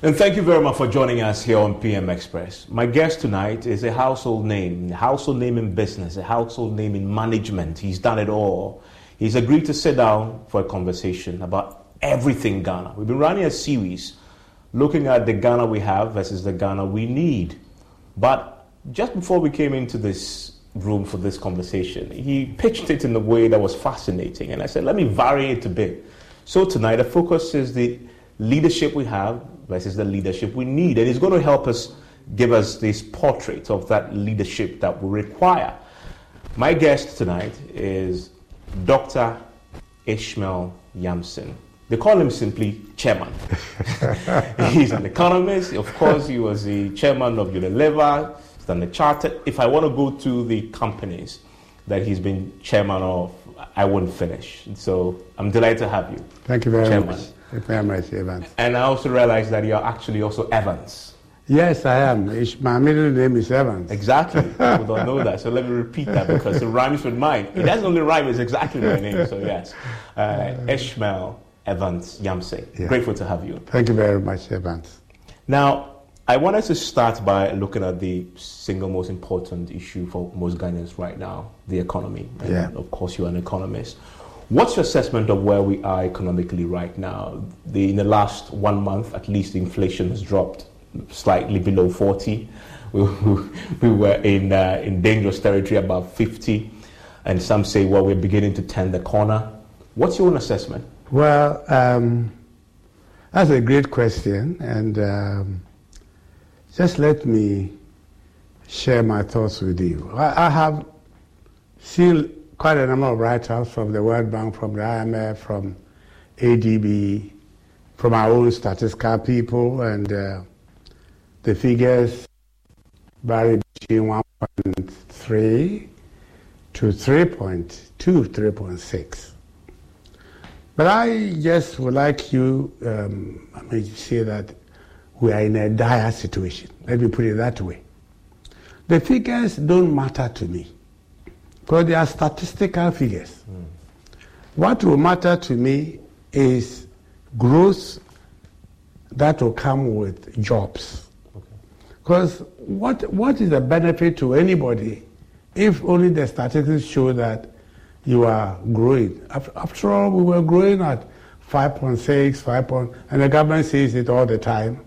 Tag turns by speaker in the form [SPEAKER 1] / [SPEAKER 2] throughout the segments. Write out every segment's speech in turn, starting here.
[SPEAKER 1] And thank you very much for joining us here on PM Express. My guest tonight is a household name, a household name in business, a household name in management. He's done it all. He's agreed to sit down for a conversation about everything Ghana. We've been running a series looking at the Ghana we have versus the Ghana we need. But just before we came into this room for this conversation, he pitched it in a way that was fascinating. And I said, let me vary it a bit. So tonight, the focus is the leadership we have versus the leadership we need. And it's going to help us give us this portrait of that leadership that we require. My guest tonight is Dr. Ishmael Yamson. They call him simply chairman. He's an economist. Of course, he was the chairman of Unilever, Standard Chartered. If I want to go to the companies that he's been chairman of, I wouldn't finish. So I'm delighted to have you.
[SPEAKER 2] Thank you very
[SPEAKER 1] Chairman.
[SPEAKER 2] much. You very much, Evans.
[SPEAKER 1] And I also realized that you're actually also Evans.
[SPEAKER 2] Yes, I am. Ish- My middle name is Evans.
[SPEAKER 1] Exactly. People don't know that. So let me repeat that because it rhymes with mine. It doesn't only rhyme, it's exactly my name. So yes. Uh, Ishmael Evans Yamson.
[SPEAKER 2] Yeah.
[SPEAKER 1] Grateful to have you.
[SPEAKER 2] Thank you very much, Evans.
[SPEAKER 1] Now, I wanted to start by looking at the single most important issue for most Ghanaians right now, the economy. And
[SPEAKER 2] Yeah.
[SPEAKER 1] of course, you're an economist. What's your assessment of where we are economically right now? The, in the last one month, at least, inflation has dropped slightly below 40. We, we were in, uh, in dangerous territory about 50. And some say, well, we're beginning to turn the corner. What's your own assessment?
[SPEAKER 2] Well, um, that's a great question, and um, just let me share my thoughts with you. I, I have seen quite a number of write-ups from the World Bank, from the IMF, from ADB, from our own statistical people, and uh, the figures vary between 1.3 to 3.2, 3.6. But I just would like you, um, I say that we are in a dire situation. Let me put it that way. The figures don't matter to me because they are statistical figures. What will matter to me is growth that will come with jobs. Because what, what is the benefit to anybody if only the statistics show that you are growing? Af- After all, we were growing at 5.6, 5. Point, and the government says it all the time.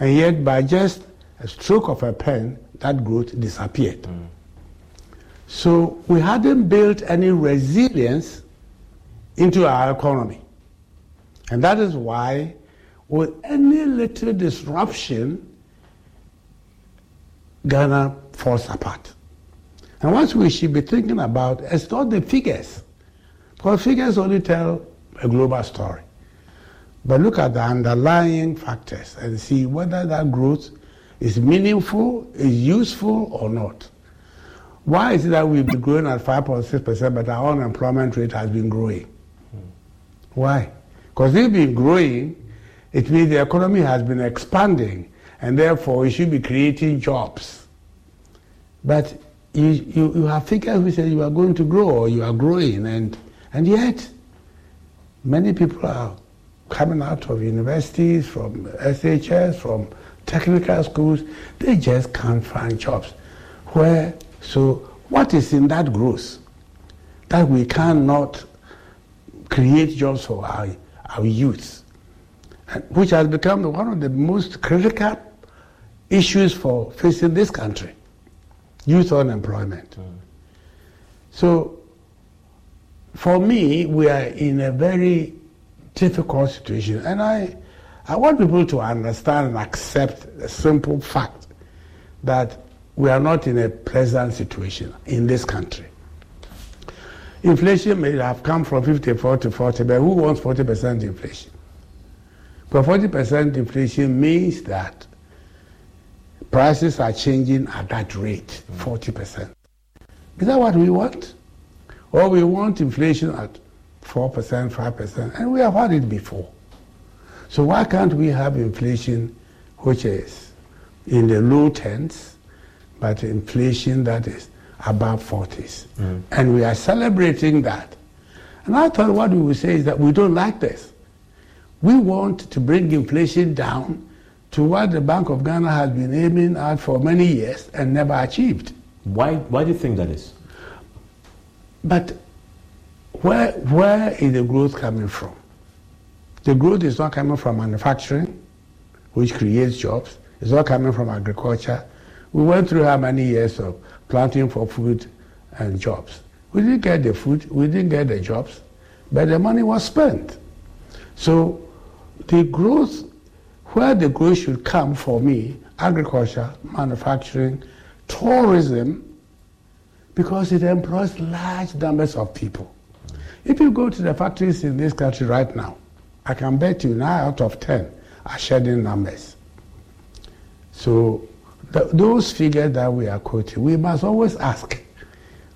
[SPEAKER 2] And yet, by just a stroke of a pen, that growth disappeared. So we hadn't built any resilience into our economy. And that is why, with any little disruption, Ghana falls apart. And what we should be thinking about is not the figures, because figures only tell a global story. But look at the underlying factors and see whether that growth is meaningful, is useful, or not. Why is it that we've been growing at 5.6%, but our unemployment rate has been growing? Why? Because they've been growing, it means the economy has been expanding, and therefore we should be creating jobs. But you, you, you have figures who say you are going to grow or you are growing, and, and yet many people are coming out of universities, from SHS, from technical schools, they just can't find jobs. Where, so what is in that growth that we cannot create jobs for our, our youth, and which has become one of the most critical issues for facing this country. youth unemployment. Hmm. So, for me, we are in a very difficult situation, and I, I want people to understand and accept the simple fact that we are not in a pleasant situation in this country. Inflation may have come from 54 to 40, but who wants 40% inflation? But 40% inflation means that prices are changing at that rate, 40%. Is that what we want? Or we want inflation at 4%, 5%, and we have had it before. So why can't we have inflation which is in the low tens, but inflation that is above 40s? Mm. And we are celebrating that. And I thought what we would say is that we don't like this. We want to bring inflation down to what the Bank of Ghana has been aiming at for many years and never achieved.
[SPEAKER 1] Why, why do you think that is?
[SPEAKER 2] But where, where is the growth coming from? The growth is not coming from manufacturing, which creates jobs. It's not coming from agriculture. We went through how many years of planting for food and jobs. We didn't get the food, we didn't get the jobs, but the money was spent. So the growth, where the growth should come for me, agriculture, manufacturing, tourism, because it employs large numbers of people. If you go to the factories in this country right now, I can bet you nine out of ten are shedding numbers. So the, those figures that we are quoting, we must always ask,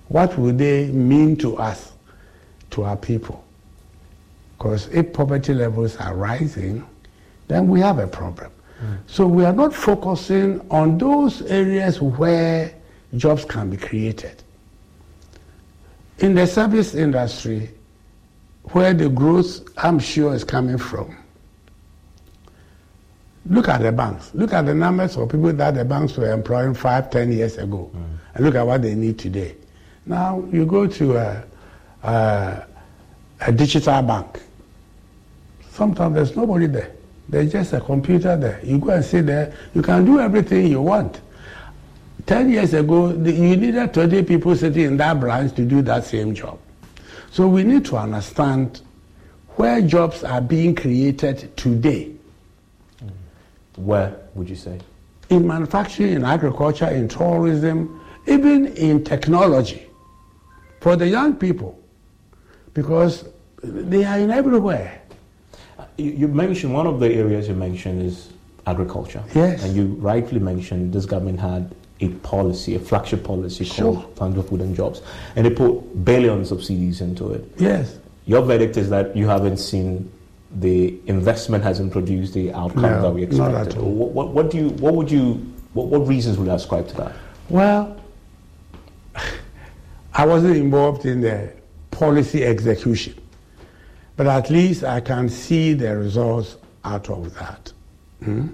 [SPEAKER 2] what would they mean to us, to our people? Because if poverty levels are rising, then we have a problem. Mm. So we are not focusing on those areas where jobs can be created. In the service industry, where the growth, I'm sure, is coming from, look at the banks. Look at the numbers of people that the banks were employing five, ten years ago, mm. and look at what they need today. Now you go to a, a, a digital bank. Sometimes there's nobody there. There's just a computer there. You go and sit there. You can do everything you want. Ten years ago, you needed 20 people sitting in that branch to do that same job. So we need to understand where jobs are being created today.
[SPEAKER 1] Where would you say?
[SPEAKER 2] In manufacturing, in agriculture, in tourism, even in technology. For the young people, because they are in everywhere.
[SPEAKER 1] Uh, you mentioned one of the areas you mentioned is agriculture.
[SPEAKER 2] Yes.
[SPEAKER 1] And you rightly mentioned this government had a policy, a flagship policy sure. called Fund for Food and Jobs, and they put billions of cedis into it.
[SPEAKER 2] Yes.
[SPEAKER 1] Your verdict is that you haven't seen the investment hasn't produced the outcome
[SPEAKER 2] no,
[SPEAKER 1] that we expected.
[SPEAKER 2] Not at all.
[SPEAKER 1] What, what, what, do you? What would you? What, what reasons would you ascribe to that?
[SPEAKER 2] Well, I wasn't involved in the policy execution, but at least I can see the results out of that. Hmm?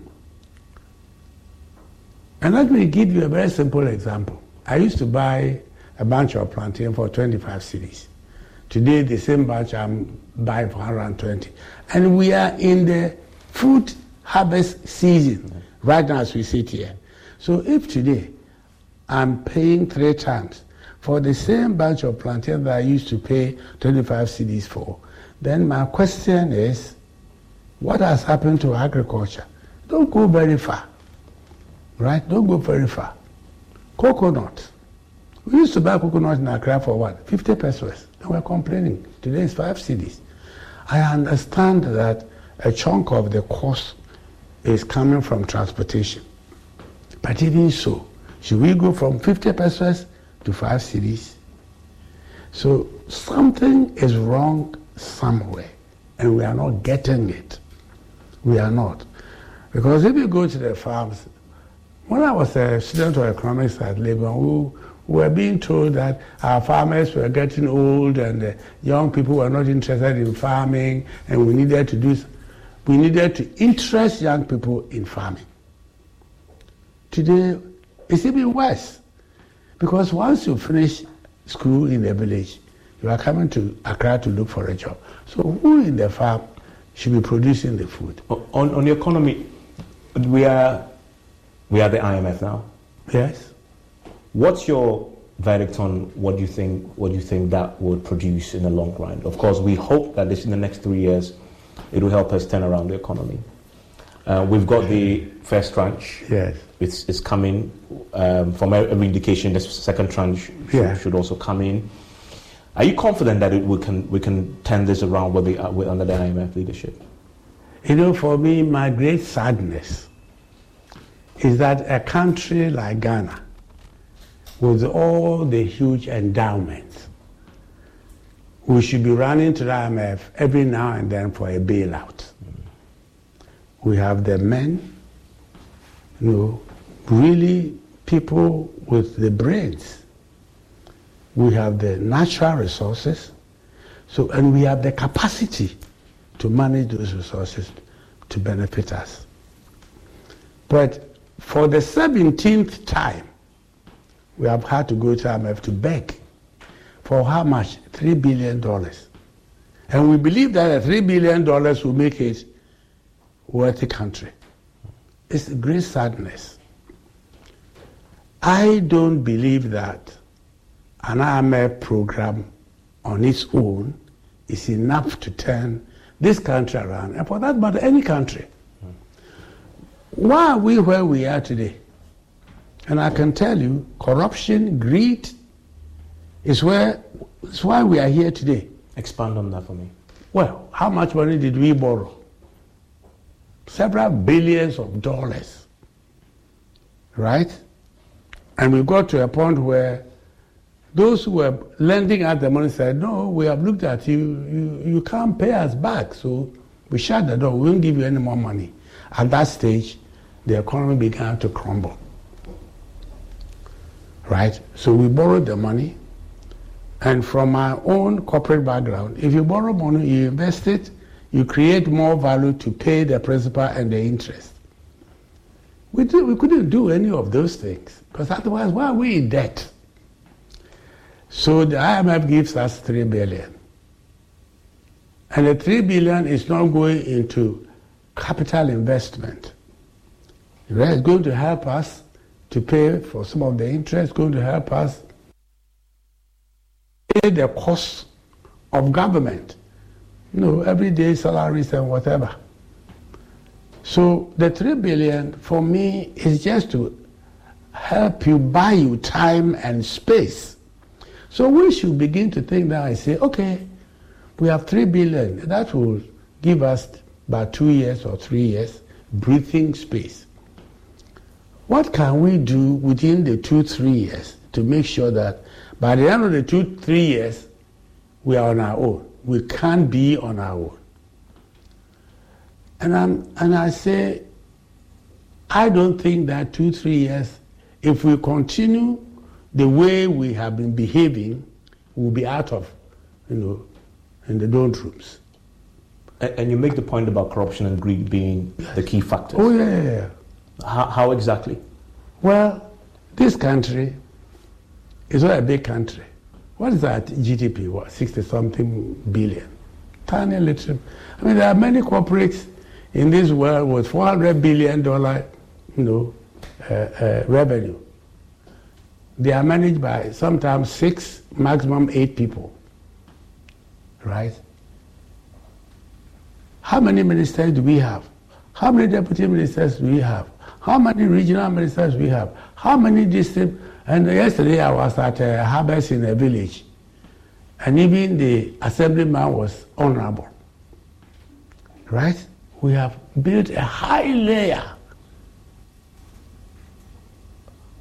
[SPEAKER 2] And let me give you a very simple example. I used to buy a bunch of plantain for 25 cedis. Today, the same bunch I'm buying for 120. And we are in the fruit harvest season right now as we sit here. So if today I'm paying three times for the same bunch of plantain that I used to pay 25 cedis for, then my question is, what has happened to agriculture? Don't go very far. Right? Don't go very far. Coconut. We used to buy coconut in Accra for what? 50 pesewas. And we're complaining. Today it's 5 cedis. I understand that a chunk of the cost is coming from transportation. But even so, should we go from 50 pesewas to 5 cedis? So something is wrong somewhere, and we are not getting it. We are not. Because if you go to the farms, when I was a student of economics at Legon, we were being told that our farmers were getting old and uh, young people were not interested in farming, and we needed to do, we needed to interest young people in farming. Today, it's even worse, because once you finish school in the village, you are coming to Accra to look for a job. So who in the farm should be producing the food?
[SPEAKER 1] On, on the economy, we are we are the IMF now.
[SPEAKER 2] Yes.
[SPEAKER 1] What's your verdict on what you think what you think that would produce in the long run? Of course, we hope that this in the next three years it will help us turn around the economy. Uh, we've got the first tranche.
[SPEAKER 2] Yes.
[SPEAKER 1] It's, it's coming. Um, from every indication, the second tranche should,
[SPEAKER 2] Yeah.
[SPEAKER 1] should also come in. Are you confident that it, we can we can turn this around with the, uh, with, under the IMF leadership?
[SPEAKER 2] You know, for me, my great sadness is that a country like Ghana, with all the huge endowments, we should be running to the IMF every now and then for a bailout. We have the men, you know, really people with the brains. We have the natural resources, so and we have the capacity to manage those resources to benefit us. But for the 17th time, we have had to go to IMF to beg for how much? $3 billion. And we believe that the $3 billion will make it wealthy country. It's a great sadness. I don't believe that an IMF program on its own is enough to turn this country around, and for that matter, any country. Why are we where we are today? And I can tell you, corruption, greed, is where is why we are here today.
[SPEAKER 1] Expand on that for me.
[SPEAKER 2] Well, how much money did we borrow? Several billions of dollars. Right? And we got to a point where those who were lending us the money said, No, we have looked at you, you, you can't pay us back. So we shut the door, we won't give you any more money. At that stage, the economy began to crumble. Right? So we borrowed the money, and from my own corporate background, if you borrow money, you invest it, you create more value to pay the principal and the interest. We, we couldn't do any of those things because otherwise, why are we in debt? So the IMF gives us three billion, and the three billion is not going into capital investment. It's going to help us to pay for some of the interest, going to help us pay the cost of government. You know, everyday salaries and whatever. So the three billion for me is just to help you buy you time and space. So we should begin to think that I say, okay, we have three billion. That will give us about two years or three years breathing space. What can we do within the two, three years to make sure that by the end of the two, three years, we are on our own? We can't be on our own. And, I'm, and I say, I don't think that two, three years, if we continue the way we have been behaving, we'll be out of, you know, in the rooms.
[SPEAKER 1] And, and you make the point about corruption and greed being the key factors.
[SPEAKER 2] Oh, yeah, yeah, yeah.
[SPEAKER 1] How, how exactly?
[SPEAKER 2] Well, this country is not a big country. What is that GDP? What, 60 something billion? Tiny little. I mean, there are many corporates in this world with 400 billion dollar, you know, uh, uh, revenue. They are managed by sometimes six, maximum eight people. Right? How many ministers do we have? How many deputy ministers do we have? How many regional ministers we have? How many district? And yesterday I was at a harvest in a village, and even the assemblyman was honorable. Right? We have built a high layer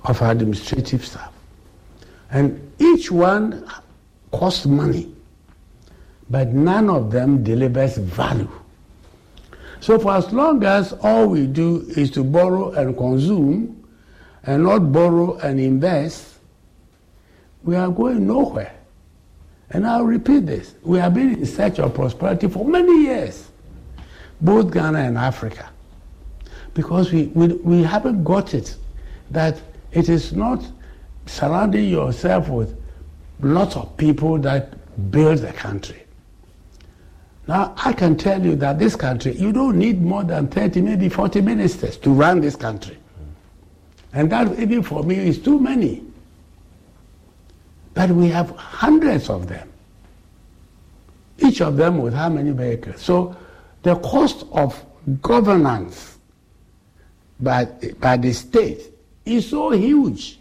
[SPEAKER 2] of administrative staff. And each one costs money, but none of them delivers value. So for as long as all we do is to borrow and consume and not borrow and invest, we are going nowhere. And I'll repeat this. We have been in search of prosperity for many years, both Ghana and Africa, because we, we, we haven't got it that it is not surrounding yourself with lots of people that build the country. Now, I can tell you that this country, you don't need more than 30, maybe 40 ministers to run this country. And that, even for me, is too many. But we have hundreds of them. Each of them with how many vehicles? So the cost of governance by, by the state is so huge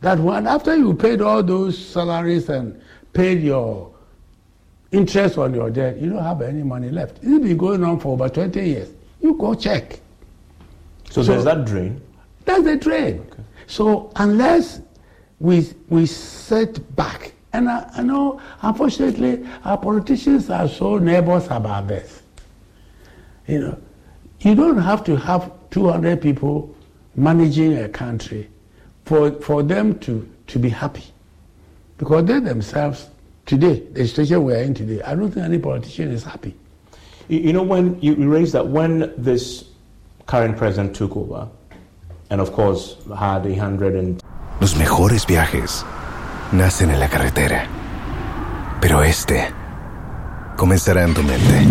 [SPEAKER 2] that when after you paid all those salaries and paid your interest on your debt, you don't have any money left. It's been going on for over 20 years. You go check.
[SPEAKER 1] So, so there's that drain?
[SPEAKER 2] That's the drain. Okay. So unless we, we set back, and I, I know, unfortunately, our politicians are so nervous about this. You know, you don't have to have 200 people managing a country for, for them to, to be happy. Because they themselves, today, the situation we're in today, I don't think any politician is happy.
[SPEAKER 1] You know, when you raised that, when this current president took over, and of course had a hundred and...
[SPEAKER 3] Los mejores viajes nacen en la carretera, pero este comenzará en tu mente.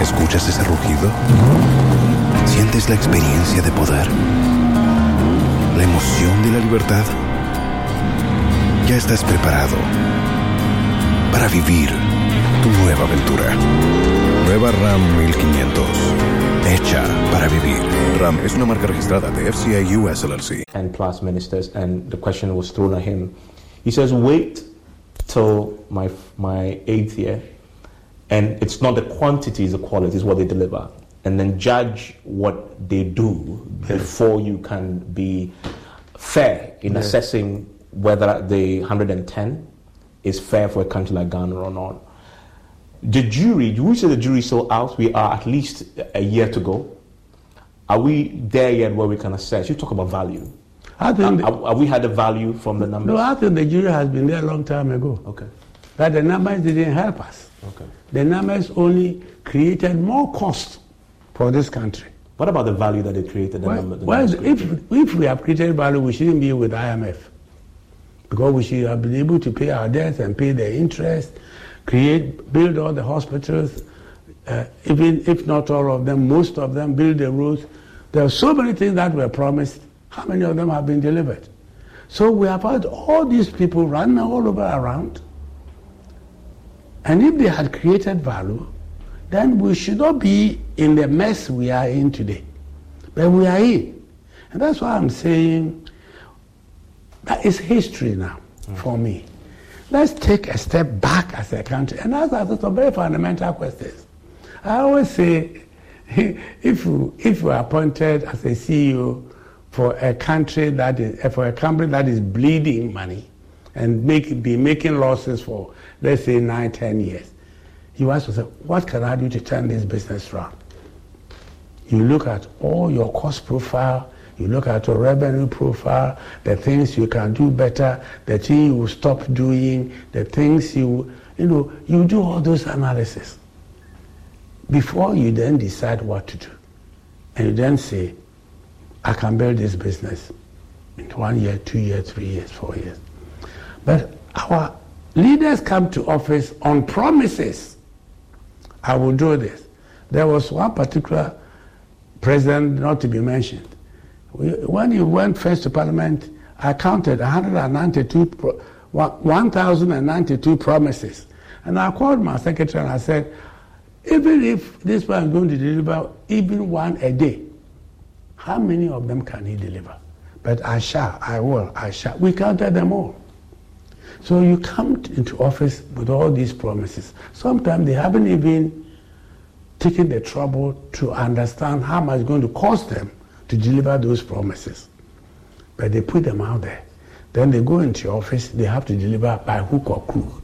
[SPEAKER 3] ¿Escuchas ese rugido? ¿Sientes la experiencia de poder? ¿La emoción de la libertad? Ya estás preparado para vivir tu nueva aventura. Nueva RAM 1500. Hecha para vivir. RAM es una marca registrada de FCA US LLC.
[SPEAKER 1] And plus ministers, and the question was thrown at him. He says, wait till my, my eighth year and it's not the quantity, it's the quality, is what they deliver. And then judge what they do before you can be fair in yes. assessing whether the 110 is fair for a country like Ghana or not. The jury, do we say the jury is still out? We are at least a year to go. Are we there yet where we can assess? You talk about value. I think have, have we had the value from the numbers?
[SPEAKER 2] No, I think the jury has been there a long time ago.
[SPEAKER 1] Okay.
[SPEAKER 2] But the numbers didn't help us.
[SPEAKER 1] Okay.
[SPEAKER 2] The numbers only created more cost for this country.
[SPEAKER 1] What about the value that they created? The
[SPEAKER 2] well,
[SPEAKER 1] number, the
[SPEAKER 2] well if, if we have created value, we shouldn't be with IMF. Because we should have been able to pay our debts and pay the interest, create, build all the hospitals, uh, even if not all of them, most of them, build the roads. There are so many things that were promised. How many of them have been delivered? So we have had all these people running all over around and if they had created value, then we should not be in the mess we are in today. But we are in. And that's why I'm saying that is history now mm. for me. Let's take a step back as a country and ask some very fundamental questions. I always say, if you, if you are appointed as a CEO for a country that is, for a company that is bleeding money and make, be making losses for let's say nine, ten years. You ask yourself, what can I do to turn this business around? You look at all your cost profile, you look at your revenue profile, the things you can do better, the things you stop doing, the things you, you know, you do all those analysis before you then decide what to do. And you then say, I can build this business in one year, two years, three years, four years. But our Leaders come to office on promises. I will do this. There was one particular president, not to be mentioned. When you went first to parliament, I counted 192, 1,092 promises. And I called my secretary and I said, even if this man is going to deliver even one a day, how many of them can he deliver? But I shall, I will, I shall. We counted them all. So you come into office with all these promises. Sometimes they haven't even taken the trouble to understand how much it's going to cost them to deliver those promises. But they put them out there. Then they go into your office, they have to deliver by hook or crook,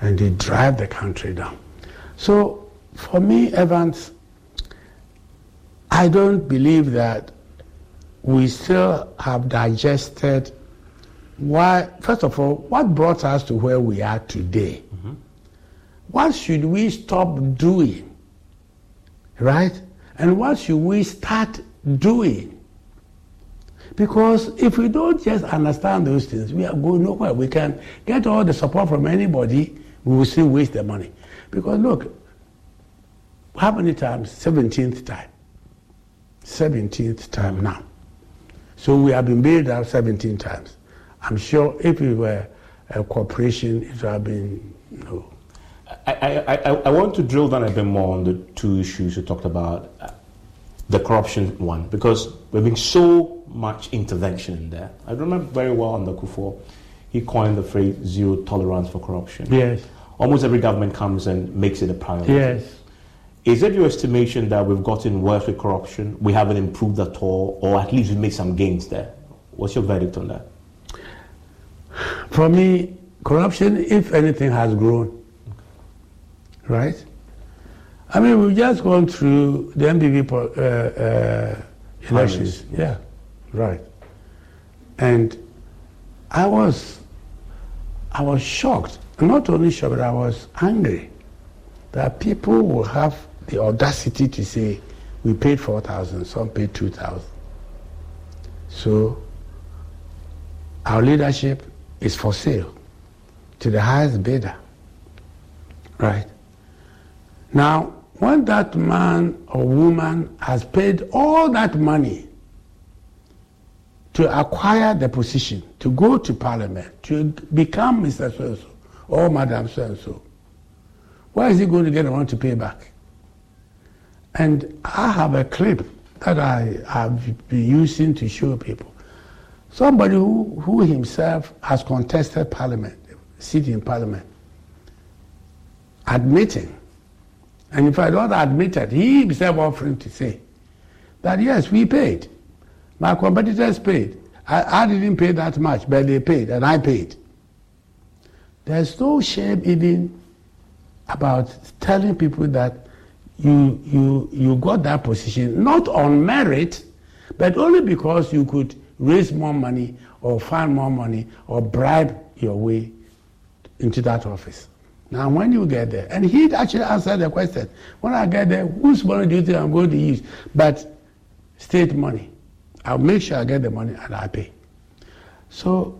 [SPEAKER 2] and they drive the country down. So for me, Evans, I don't believe that we still have digested why, first of all, what brought us to where we are today? Mm-hmm. What should we stop doing? Right? And what should we start doing? Because if we don't just understand those things, we are going nowhere. We can get all the support from anybody, we will still waste the money. Because look, how many times? 17th time. 17th time now. So we have been bailed out 17 times. I'm sure if we were a corporation, it would have been no.
[SPEAKER 1] I, I, I, I want to drill down a bit more on the two issues you talked about. The corruption one, because we're having so much intervention in there. I remember very well under Kufuor, he coined the phrase zero tolerance for corruption.
[SPEAKER 2] Yes.
[SPEAKER 1] Almost every government comes and makes it a priority.
[SPEAKER 2] Yes.
[SPEAKER 1] Is it your estimation that we've gotten worse with corruption? We haven't improved at all, or at least we've made some gains there? What's your verdict on that?
[SPEAKER 2] For me, corruption, if anything, has grown. Right? I mean, we've just gone through the NPP uh, uh, elections. Yeah, right. And I was, I was shocked. Not only shocked, but I was angry that people will have the audacity to say, we paid 4,000, some paid 2,000. So our leadership is for sale to the highest bidder. Right? Now, when that man or woman has paid all that money to acquire the position, to go to parliament, to become Mr. So so or Madam So so, where is he going to get money to pay back? And I have a clip that I have been using to show people. Somebody who, who himself has contested parliament, seat in parliament, admitting, and if I don't admit it, he himself offering to say that yes, we paid. My competitors paid. I, I didn't pay that much, but they paid, and I paid. There's no shame even about telling people that you, you, you got that position, not on merit, but only because you could raise more money or find more money or bribe your way into that office. Now, when you get there, and he actually answered the question, when I get there, whose money do you think I'm going to use? But state money. I'll make sure I get the money and I pay. So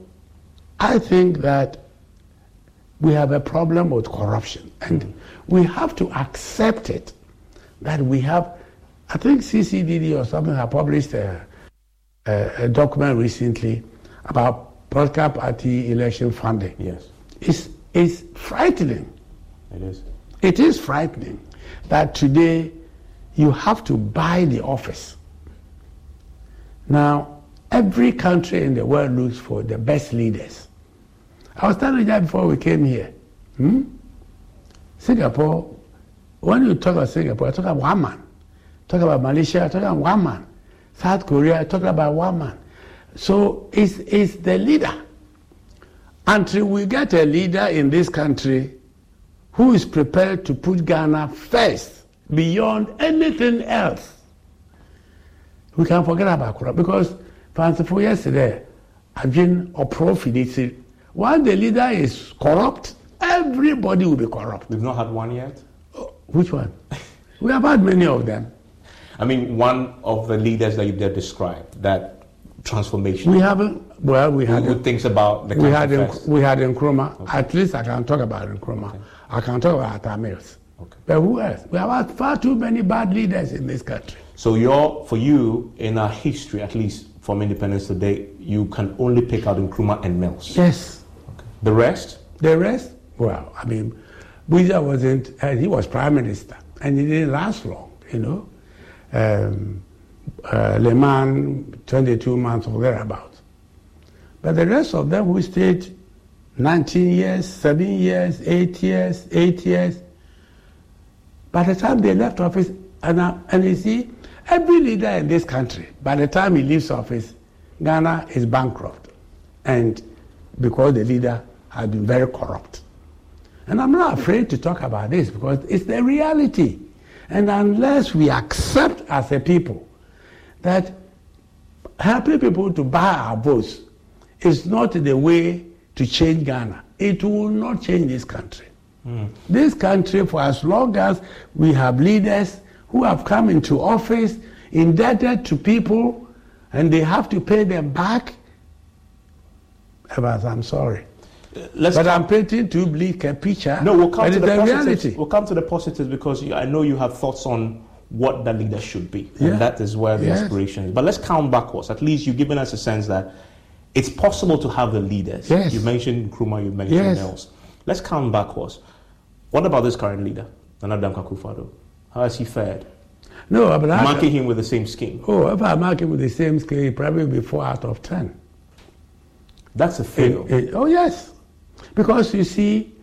[SPEAKER 2] I think that we have a problem with corruption, and we have to accept it that we have. I think CCDD or something have published a, a, a document recently about political party election funding.
[SPEAKER 1] Yes.
[SPEAKER 2] It's, it's frightening.
[SPEAKER 1] It is.
[SPEAKER 2] It is frightening that today you have to buy the office. Now, every country in the world looks for the best leaders. I was telling you that before we came here. Hmm? Singapore, when you talk about Singapore, you talk about one man. Talk about Malaysia, talk about one man. South Korea, talk about one man. So it's, it's the leader. Until we get a leader in this country who is prepared to put Ghana first beyond anything else, we can forget about corruption. Because, for example, yesterday, I've been a prophet. Once the leader is corrupt, everybody will be corrupt.
[SPEAKER 1] We've not had one yet?
[SPEAKER 2] Oh, which one? we have had many of them.
[SPEAKER 1] I mean, one of the leaders that you did describe, that transformation.
[SPEAKER 2] We haven't. Well, we had.
[SPEAKER 1] Who, thinks about the
[SPEAKER 2] we had in, we had Nkrumah. Okay. At least I can talk about Nkrumah. Okay. I can talk about Atta Mills. Okay. But who else? We have had far too many bad leaders in this country.
[SPEAKER 1] So, you're, for you, in our history, at least from independence today, you can only pick out Nkrumah and Mills.
[SPEAKER 2] Yes. Okay.
[SPEAKER 1] The rest?
[SPEAKER 2] The rest? Well, I mean, Busia wasn't, uh, he was prime minister, and he didn't last long, you know. Um, uh, Limann, 22 months or thereabouts. But the rest of them who stayed 19 years, 7 years, 8 years, 8 years, by the time they left office, and, uh, and you see, every leader in this country, by the time he leaves office, Ghana is bankrupt. And because the leader have been very corrupt. And I'm not afraid to talk about this because it's the reality. And unless we accept as a people that helping people to buy our votes is not the way to change Ghana, it will not change this country. Mm. This country, for as long as we have leaders who have come into office indebted to people and they have to pay them back, Evans, I'm sorry. Let's but I'm painting too bleak a picture.
[SPEAKER 1] No, we'll come to the,
[SPEAKER 2] the
[SPEAKER 1] positives.
[SPEAKER 2] Reality.
[SPEAKER 1] We'll come to the positives because I know you have thoughts on what that leader should be, and that is where the yes. inspiration is. But let's count backwards. At least you've given us a sense that It's possible to have the leaders.
[SPEAKER 2] Yes.
[SPEAKER 1] You mentioned Nkrumah, you mentioned
[SPEAKER 2] Yes.
[SPEAKER 1] Mills. Let's count backwards. What about this current leader, Nana Dankwa Akufo-Addo? How has he fared?
[SPEAKER 2] No, but that,
[SPEAKER 1] Marking him with the same scheme.
[SPEAKER 2] oh, if I mark him with the same scale, he probably will be four out of ten.
[SPEAKER 1] That's a fail.
[SPEAKER 2] Eh, eh, oh yes, because you see,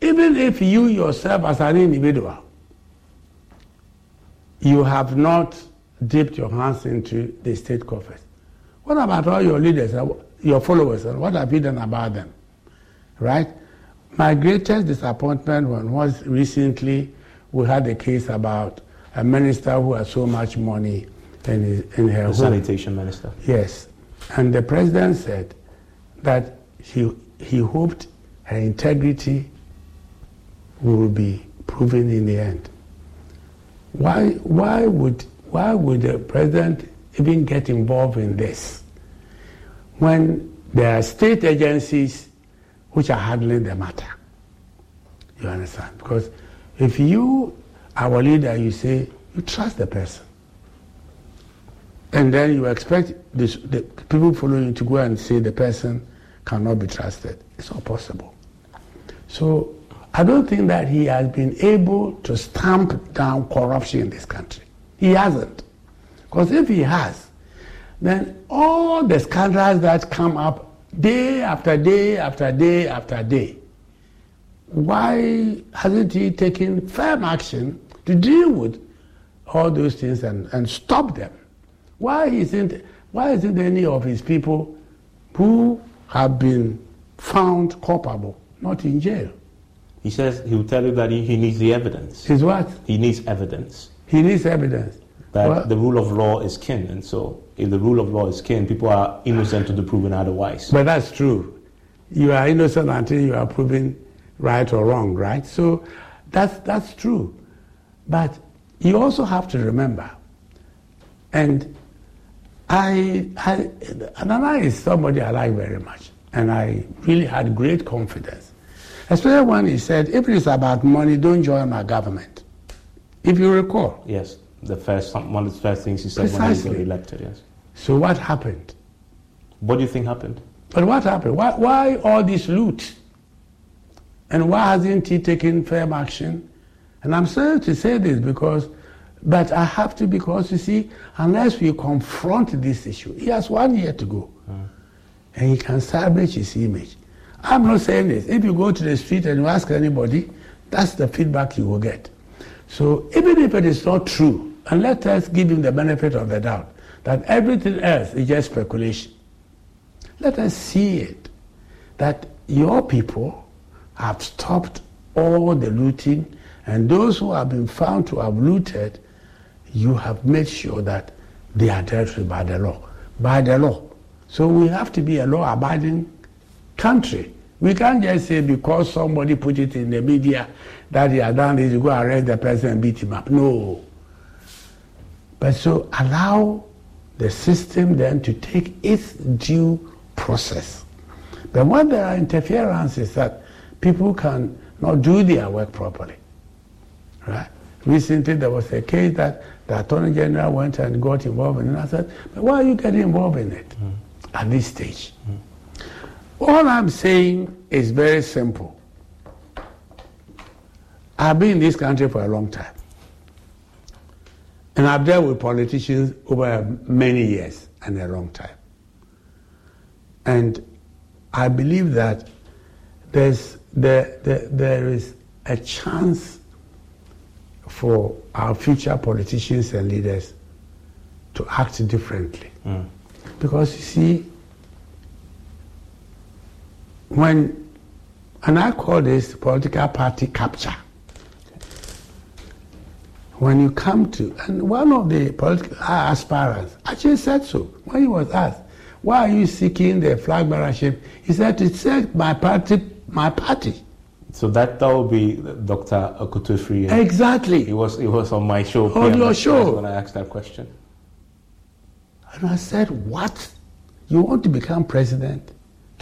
[SPEAKER 2] even if you yourself as an individual, you have not dipped your hands into the state coffers. What about all your leaders, your followers, and what have you done about them? Right? My greatest disappointment was recently we had a case about a minister who had so much money in, his, in her
[SPEAKER 1] the
[SPEAKER 2] home.
[SPEAKER 1] sanitation minister.
[SPEAKER 2] Yes. And the president said that he, he hoped her integrity will be proven in the end. Why, why, would, why would the president even get involved in this when there are state agencies which are handling the matter? You understand? Because if you, our leader, you say you trust the person, and then you expect this, the people following you to go and say the person cannot be trusted. It's not possible. So I don't think that he has been able to stamp down corruption in this country. He hasn't. Because if he has, then all the scandals that come up day after day after day after day, why hasn't he taken firm action to deal with all those things and, and stop them? Why isn't, why isn't any of his people who have been found culpable not in jail?
[SPEAKER 1] He says he will tell you that he, he needs the evidence.
[SPEAKER 2] Is what?
[SPEAKER 1] He needs evidence
[SPEAKER 2] He needs evidence.
[SPEAKER 1] that
[SPEAKER 2] Well-
[SPEAKER 1] the rule of law is kin, and so if the rule of law is kin, people are innocent to the proven otherwise.
[SPEAKER 2] But that's true. You are innocent until you are proven right or wrong, right? So that's, that's true. But you also have to remember, and I, I, Anana is somebody I like very much, and I really had great confidence. Especially when he said, if it is about money, don't join my government. If you recall.
[SPEAKER 1] Yes, the first one of the first things he said when he
[SPEAKER 2] Precisely.
[SPEAKER 1] got elected. Yes.
[SPEAKER 2] So what happened?
[SPEAKER 1] What do you think happened?
[SPEAKER 2] But what happened? Why, why all this loot? And why hasn't he taken firm action? And I'm sorry to say this because, but I have to because you see, unless we confront this issue, he has one year to go. Hmm. And he can salvage his image. I'm not saying this. If you go to the street and you ask anybody, that's the feedback you will get. So even if it is not true, and let us give him the benefit of the doubt, that everything else is just speculation. Let us see it that your people have stopped all the looting, and those who have been found to have looted, you have made sure that they are dealt with by the law. By the law. So we have to be a law abiding country. We can't just say because somebody put it in the media that he has done this, you go arrest the person and beat him up. No. But so allow the system then to take its due process. But when there are interferences that people can not do their work properly, right? Recently there was a case that the Attorney General went and got involved in, and I said, but why are you getting involved in it mm. at this stage? Mm. All I'm saying is very simple. I've been in this country for a long time. And I've dealt with politicians over many years and a long time. And I believe that there's, there, there, there is a chance for our future politicians and leaders to act differently. Hmm. Because you see, when, and I call this political party capture. When you come to, and one of the political aspirants actually said so when he was asked, why are you seeking the flag bearership? He said, to set my party, my party.
[SPEAKER 1] So that that will be Dr. Akutufri.
[SPEAKER 2] Exactly.
[SPEAKER 1] He was he was on my show.
[SPEAKER 2] On your show.
[SPEAKER 1] when I asked that question.
[SPEAKER 2] And I said, What? You want to become president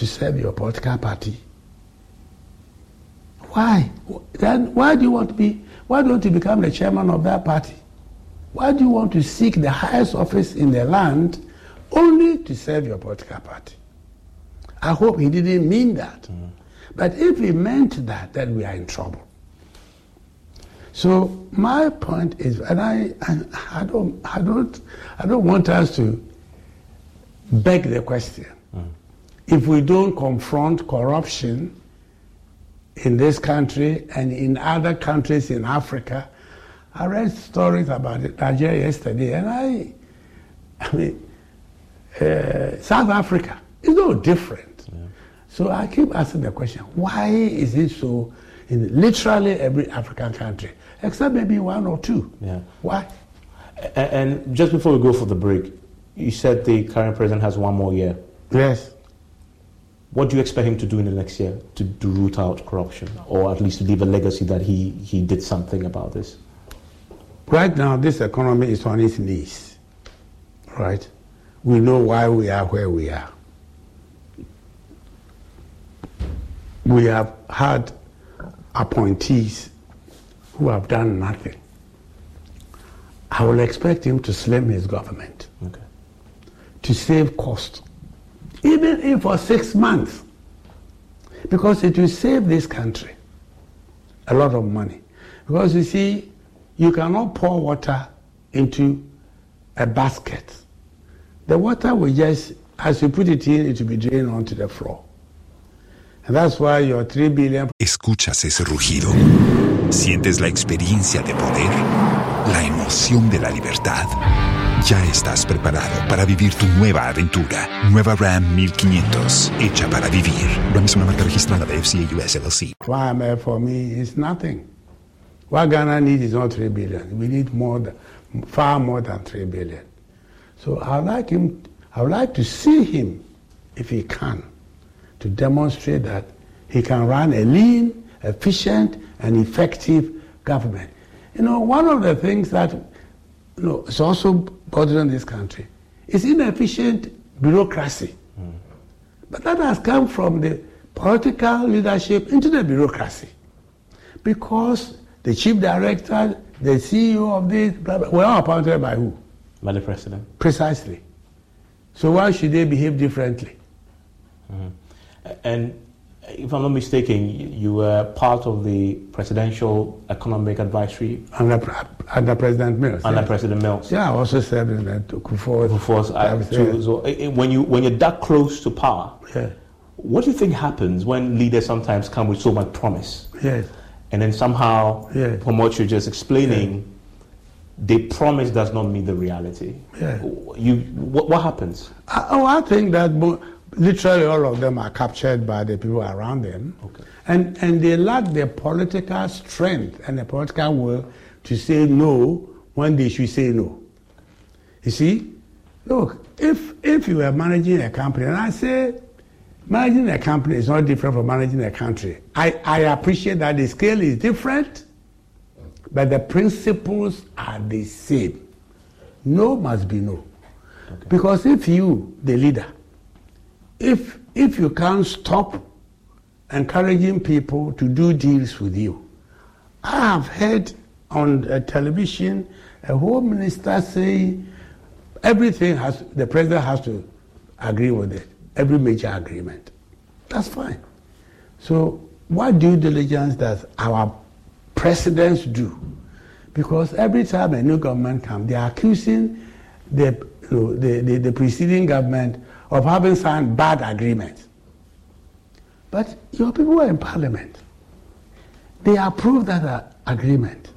[SPEAKER 2] to serve your political party? Why? Then why do you want to be why don't you become the chairman of that party? Why do you want to seek the highest office in the land only to serve your political party. I hope he didn't mean that. Mm. But if he meant that, then we are in trouble. So my point is, and I, I, don't, I don't, I don't want us to beg the question. If we don't confront corruption in this country and in other countries in Africa, I read stories about it, Nigeria yesterday, and I, I mean, uh, South Africa is no different. Yeah. So I keep asking the question: Why is it so in literally every African country, except maybe one or two?
[SPEAKER 1] Yeah.
[SPEAKER 2] Why?
[SPEAKER 1] And just before we go for the break, you said the current president has one more year.
[SPEAKER 2] Yes.
[SPEAKER 1] What do you expect him to do in the next year to, to root out corruption, or at least to leave a legacy that he, he did something about this?
[SPEAKER 2] Right now, this economy is on its knees. Right? We know why we are where we are. We have had appointees who have done nothing. I will expect him to slim his government, okay. to save cost, even if for six months, because it will save this country a lot of money. Because you see, you cannot pour water into a basket. The water will just, as you put it in, it will be drained onto the floor. And that's why your 3 billion.
[SPEAKER 4] Escuchas ese rugido. Sientes la experiencia de poder, la emoción de la libertad. Ya estás preparado para vivir tu nueva aventura. Nueva Ram 1500, hecha para vivir. Ram es una marca registrada de FCA US LLC.
[SPEAKER 2] Ram for me is nothing. What Ghana needs is not 3 billion. We need more, than, far more than 3 billion. So I'd like him. I would like to see him, if he can, to demonstrate that he can run a lean, efficient, and effective government. You know, one of the things that you know, is also bothering this country is inefficient bureaucracy. Mm. But that has come from the political leadership into the bureaucracy. Because the chief director, the CEO of this, blah, blah, were all appointed by who?
[SPEAKER 1] By the president.
[SPEAKER 2] Precisely. So why should they behave differently?
[SPEAKER 1] Mm-hmm. And if I'm not mistaken, you were part of the Presidential Economic Advisory
[SPEAKER 2] under, under President Mills.
[SPEAKER 1] Under yes. President Mills.
[SPEAKER 2] Yeah, I also served in that Kufuor.
[SPEAKER 1] Kufuor's uh, so when you when you're that close to power,
[SPEAKER 2] yeah.
[SPEAKER 1] what do you think happens when leaders sometimes come with so much promise?
[SPEAKER 2] Yes.
[SPEAKER 1] And then somehow,
[SPEAKER 2] yes.
[SPEAKER 1] from what you're just explaining, yes. the promise does not meet the reality.
[SPEAKER 2] Yeah.
[SPEAKER 1] You what, what happens?
[SPEAKER 2] I, oh, I think that literally all of them are captured by the people around them.
[SPEAKER 1] Okay.
[SPEAKER 2] And, and they lack the political strength and the political will to say no when they should say no. You see, look, if, if you are managing a company, and I say managing a company is not different from managing a country, I, I appreciate that the scale is different, but the principles are the same. No must be no. Okay. Because if you, the leader, if, if you can't stop encouraging people to do deals with you, I have heard on uh, television a home minister saying everything has, the president has to agree with it, every major agreement. That's fine. So, what due diligence does our presidents do? Because every time a new government comes, they are accusing the, you know, the, the, the preceding government of having signed bad agreements. But your people were in parliament. They approved that uh, agreement.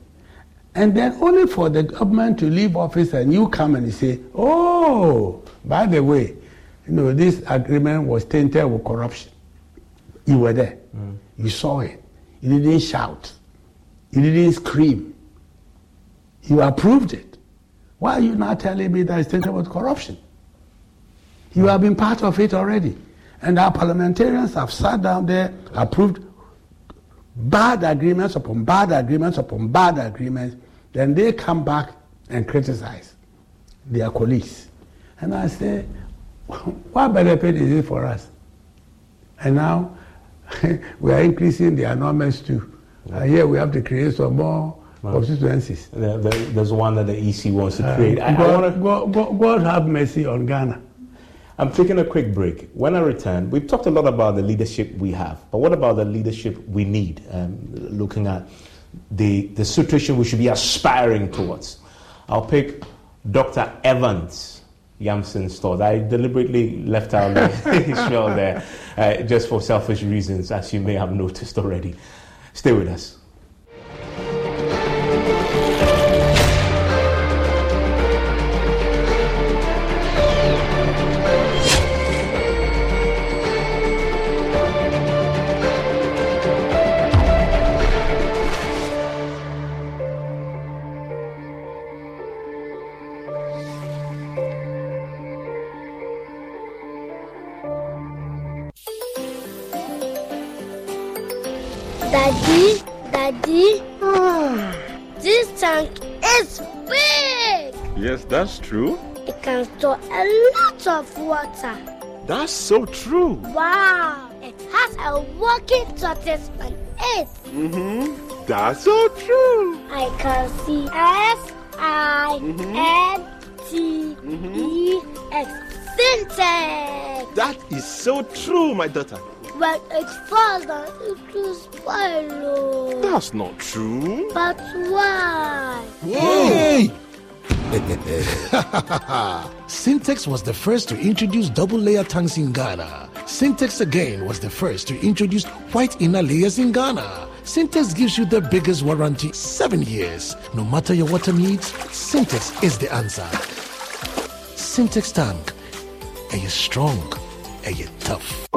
[SPEAKER 2] And then only for the government to leave office and you come and say, oh, by the way, you know, this agreement was tainted with corruption. You were there. Mm. You saw it. You didn't shout. You didn't scream. You approved it. Why are you not telling me that it's tainted with corruption? You have been part of it already. And our parliamentarians have sat down there, approved bad agreements upon bad agreements upon bad agreements. Then they come back and criticize their colleagues. And I say, what benefit is it for us? And now we are increasing the enormous too. Uh, here we have to create some more well, constituencies.
[SPEAKER 1] there's one that the EC wants to create. Uh,
[SPEAKER 2] God, God, God, God have mercy on Ghana.
[SPEAKER 1] I'm taking a quick break. When I return, we've talked a lot about the leadership we have, but what about the leadership we need? Um, looking at the, the situation we should be aspiring towards. I'll pick Dr. Evans Yamson Stores. I deliberately left out Israel there uh, just for selfish reasons, as you may have noticed already. Stay with us.
[SPEAKER 5] True.
[SPEAKER 6] It can store a lot of water.
[SPEAKER 5] That's so true.
[SPEAKER 6] Wow. It has a working tortoise on it.
[SPEAKER 5] Mm-hmm. That's so true.
[SPEAKER 6] I can see S I N T E X. Sintex.
[SPEAKER 5] That is so true, my daughter.
[SPEAKER 6] When it falls down, it will spoil.
[SPEAKER 5] That's not true.
[SPEAKER 6] But why?
[SPEAKER 7] Hey! Sintex was the first to introduce double layer tanks in Ghana. Sintex again was the first to introduce white inner layers in Ghana. Sintex gives you the biggest warranty, seven years. No matter your water needs, Sintex is the answer. Sintex tank. Are you strong? Are you tough?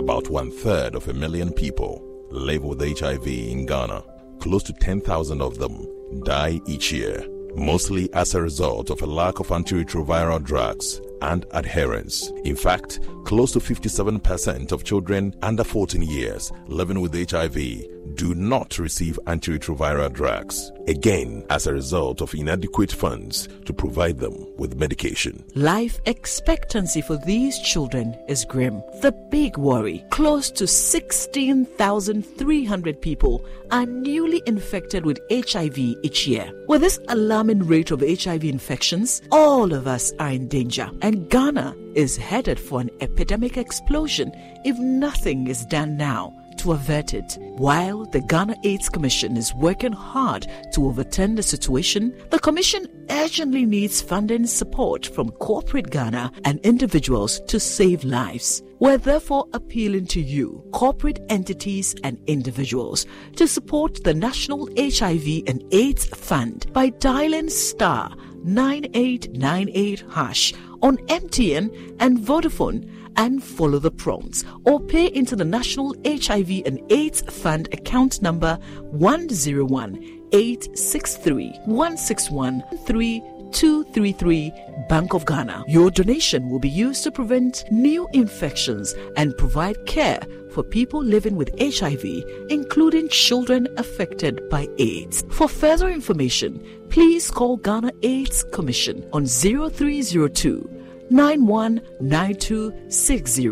[SPEAKER 8] About one third of a million people live with HIV in Ghana. Close to 10,000 of them die each year mostly as a result of a lack of antiretroviral drugs and adherence. In fact, close to 57% of children under 14 years living with HIV do not receive antiretroviral drugs, again, as a result of inadequate funds to provide them with medication.
[SPEAKER 9] Life expectancy for these children is grim. The big worry close to 16,300 people are newly infected with HIV each year. With this alarming rate of HIV infections, all of us are in danger, and Ghana is headed for an epidemic explosion if nothing is done now to avert it. While the Ghana AIDS Commission is working hard to overturn the situation, the Commission urgently needs funding support from corporate Ghana and individuals to save lives. We're therefore appealing to you, corporate entities and individuals, to support the National HIV and AIDS Fund by dialing star 9898 hash on MTN and Vodafone and follow the prompts or pay into the National HIV and AIDS Fund account number 101 863 161 233 Bank of Ghana. Your donation will be used to prevent new infections and provide care for people living with HIV, including children affected by AIDS. For further information, please call Ghana AIDS Commission on 0302 919260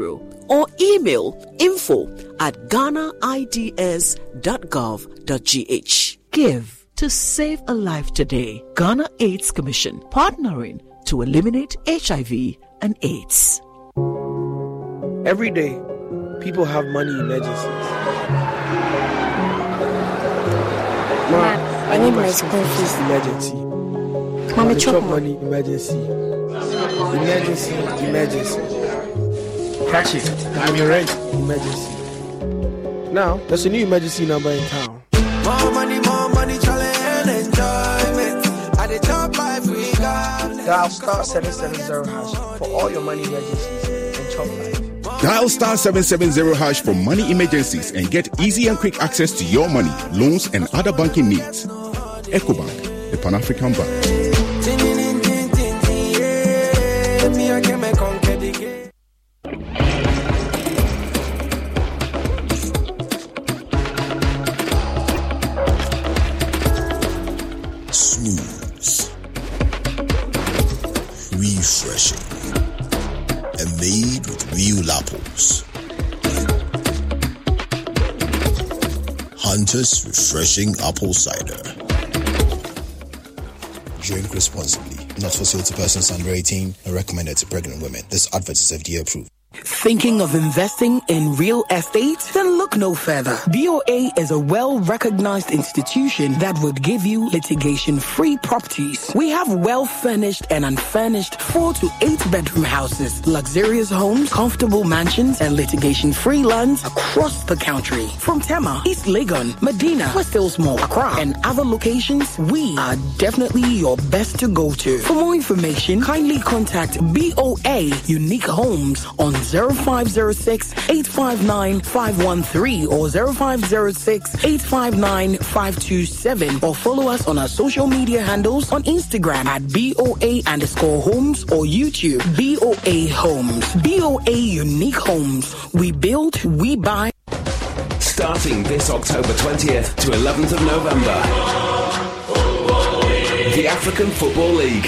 [SPEAKER 9] or email info at ghanaids.gov.gh. Give to save a life today. Ghana AIDS Commission partnering to eliminate HIV and AIDS.
[SPEAKER 10] Every day, people have money emergencies.
[SPEAKER 11] Ma, I need my school fees.
[SPEAKER 10] Emergency.
[SPEAKER 11] Mommy, chop
[SPEAKER 10] money emergency. Emergency, emergency. Catch it. I'm your rent. Emergency. Now, there's a new emergency number in town.
[SPEAKER 12] More money, more money, challenge and enjoyment. At the top life we got.
[SPEAKER 10] Dial star 770 hash for all your money emergencies and chop life.
[SPEAKER 13] Dial star 770 hash for money emergencies and get easy and quick access to your money, loans, and other banking needs. EcoBank, the Pan African Bank.
[SPEAKER 14] Refreshing apple cider. Drink responsibly. not for sale to persons under 18 and recommended to pregnant women. This advert is FDA approved.
[SPEAKER 15] Thinking of investing in real estate? Then look no further. BOA is a well recognized institution that would give you litigation free properties. We have well furnished and unfurnished four to eight bedroom houses, luxurious homes, comfortable mansions, and litigation free lands across the country. From Tema, East Legon, Medina, West Hillsmore, Accra, and other locations, we are definitely your best to go to. For more information, kindly contact BOA Unique Homes on 0506 859 513 or 0506 859 527 or follow us on our social media handles on Instagram at BOA underscore homes or YouTube BOA Homes. BOA Unique Homes. We build, we buy.
[SPEAKER 16] Starting this October 20th to 11th of November, the African Football League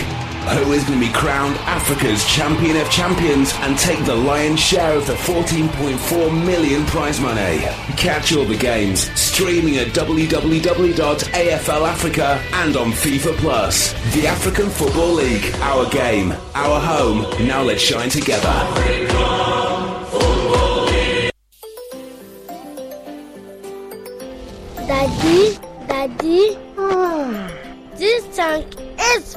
[SPEAKER 16] who is going to be crowned Africa's champion of champions and take the lion's share of the 14.4 million prize money. Catch all the games streaming at www.afl Africa and on FIFA Plus. The African Football League, our game, our home. Now let's shine together.
[SPEAKER 6] Daddy, Daddy, ah. this tank is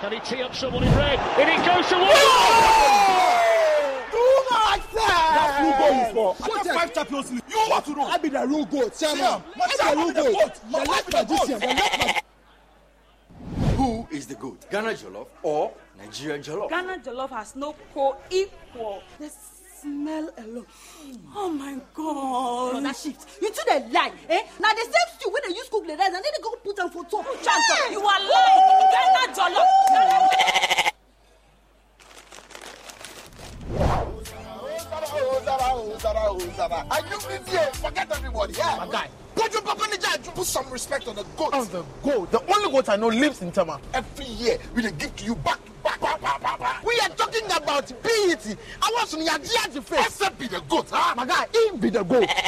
[SPEAKER 17] Can he tee up someone in red? And it goes towards.
[SPEAKER 18] Do not
[SPEAKER 17] That blue goal is for.
[SPEAKER 18] I got five Champions League. You want to know? I be the real goat, chairman. I be the real goat. The left magician. The left magician.
[SPEAKER 19] Who is the goat? Ghana Jollof or Nigerian Jollof?
[SPEAKER 20] Ghana Jollof has no co-equal. The smell alone. Oh my God.
[SPEAKER 21] Brother shift. You two dey lie, eh? Now the same stew wey dey use cook the rice and then they go put am for top.
[SPEAKER 20] Chanta, you are lying. Ghana Jollof.
[SPEAKER 18] Are you busy? Forget everybody. Yeah. My guy. Put your back on the. Put some respect on the goat. On the goat. The only goat I know lives in Tama. Every year we dey give to you back, back, back, back, back, back. We are talking about PET. I want some Yadia face. Except be the goat, huh? My guy, he be the goat.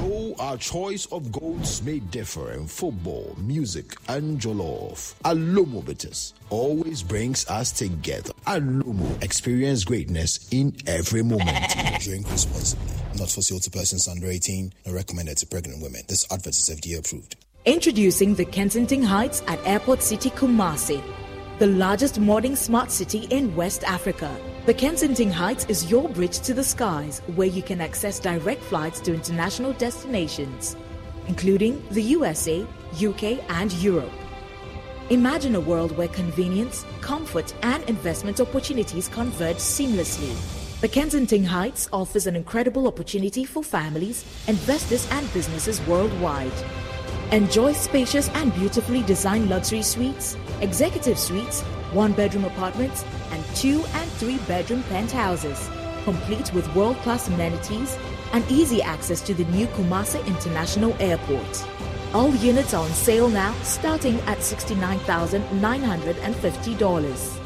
[SPEAKER 22] Though our choice of goats may differ in football, music, and jollof, Alomo Bitters always brings us together. Alomo, experience greatness in every moment.
[SPEAKER 14] Drink responsibly. Not for sale to persons under 18 and recommended to pregnant women. This advert is FDA approved.
[SPEAKER 23] Introducing the Kensington Heights at Airport City Kumasi, the largest modern smart city in West Africa. The Kensington Heights is your bridge to the skies, where you can access direct flights to international destinations, including the USA, UK, and Europe. Imagine a world where convenience, comfort, and investment opportunities converge seamlessly. The Kensington Heights offers an incredible opportunity for families, investors, and businesses worldwide. Enjoy spacious and beautifully designed luxury suites, executive suites, one bedroom apartments, and two and three bedroom penthouses, complete with world class amenities and easy access to the new Kumasi International Airport. All units are on sale now, starting at $69,950.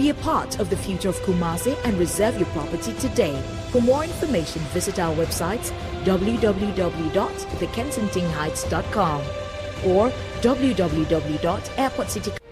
[SPEAKER 23] Be a part of the future of Kumasi and reserve your property today. For more information, visit our website www.thekensingtonheights.com or www.airportcity.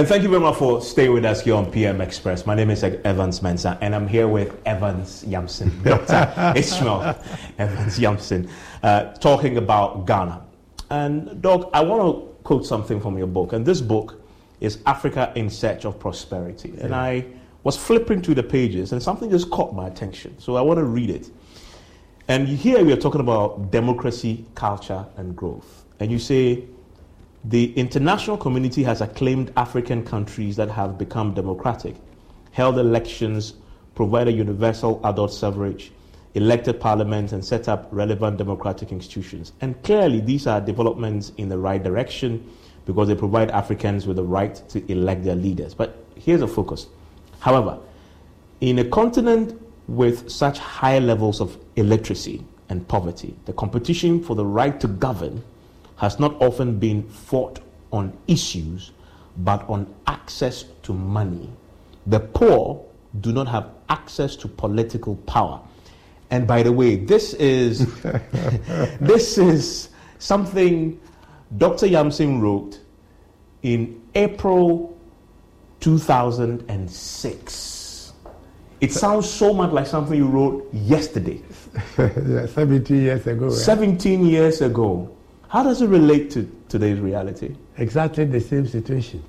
[SPEAKER 1] And thank you very much for staying with us here on PM Express. My name is Evans Mensah, and I'm here with Evans Yamson, Dr. Ishmael Evans Yamson, uh, talking about Ghana. And, Doc, I want to quote something from your book. And this book is Africa in Search of Prosperity. And I was flipping through the pages, and something just caught my attention. So I want to read it. And here we are talking about democracy, culture, and growth. And you say, the international community has acclaimed African countries that have become democratic, held elections, provided universal adult suffrage, elected parliaments, and set up relevant democratic institutions. And clearly, these are developments in the right direction because they provide Africans with the right to elect their leaders. But here's a focus. However, in a continent with such high levels of illiteracy and poverty, the competition for the right to govern has not often been fought on issues, but on access to money. The poor do not have access to political power. And by the way, this is this is something Dr. Yamson wrote in April 2006. It sounds so much like something you wrote yesterday.
[SPEAKER 2] yeah, 17 years ago. Right?
[SPEAKER 1] 17 years ago. How does it relate to today's reality?
[SPEAKER 2] Exactly the same situation.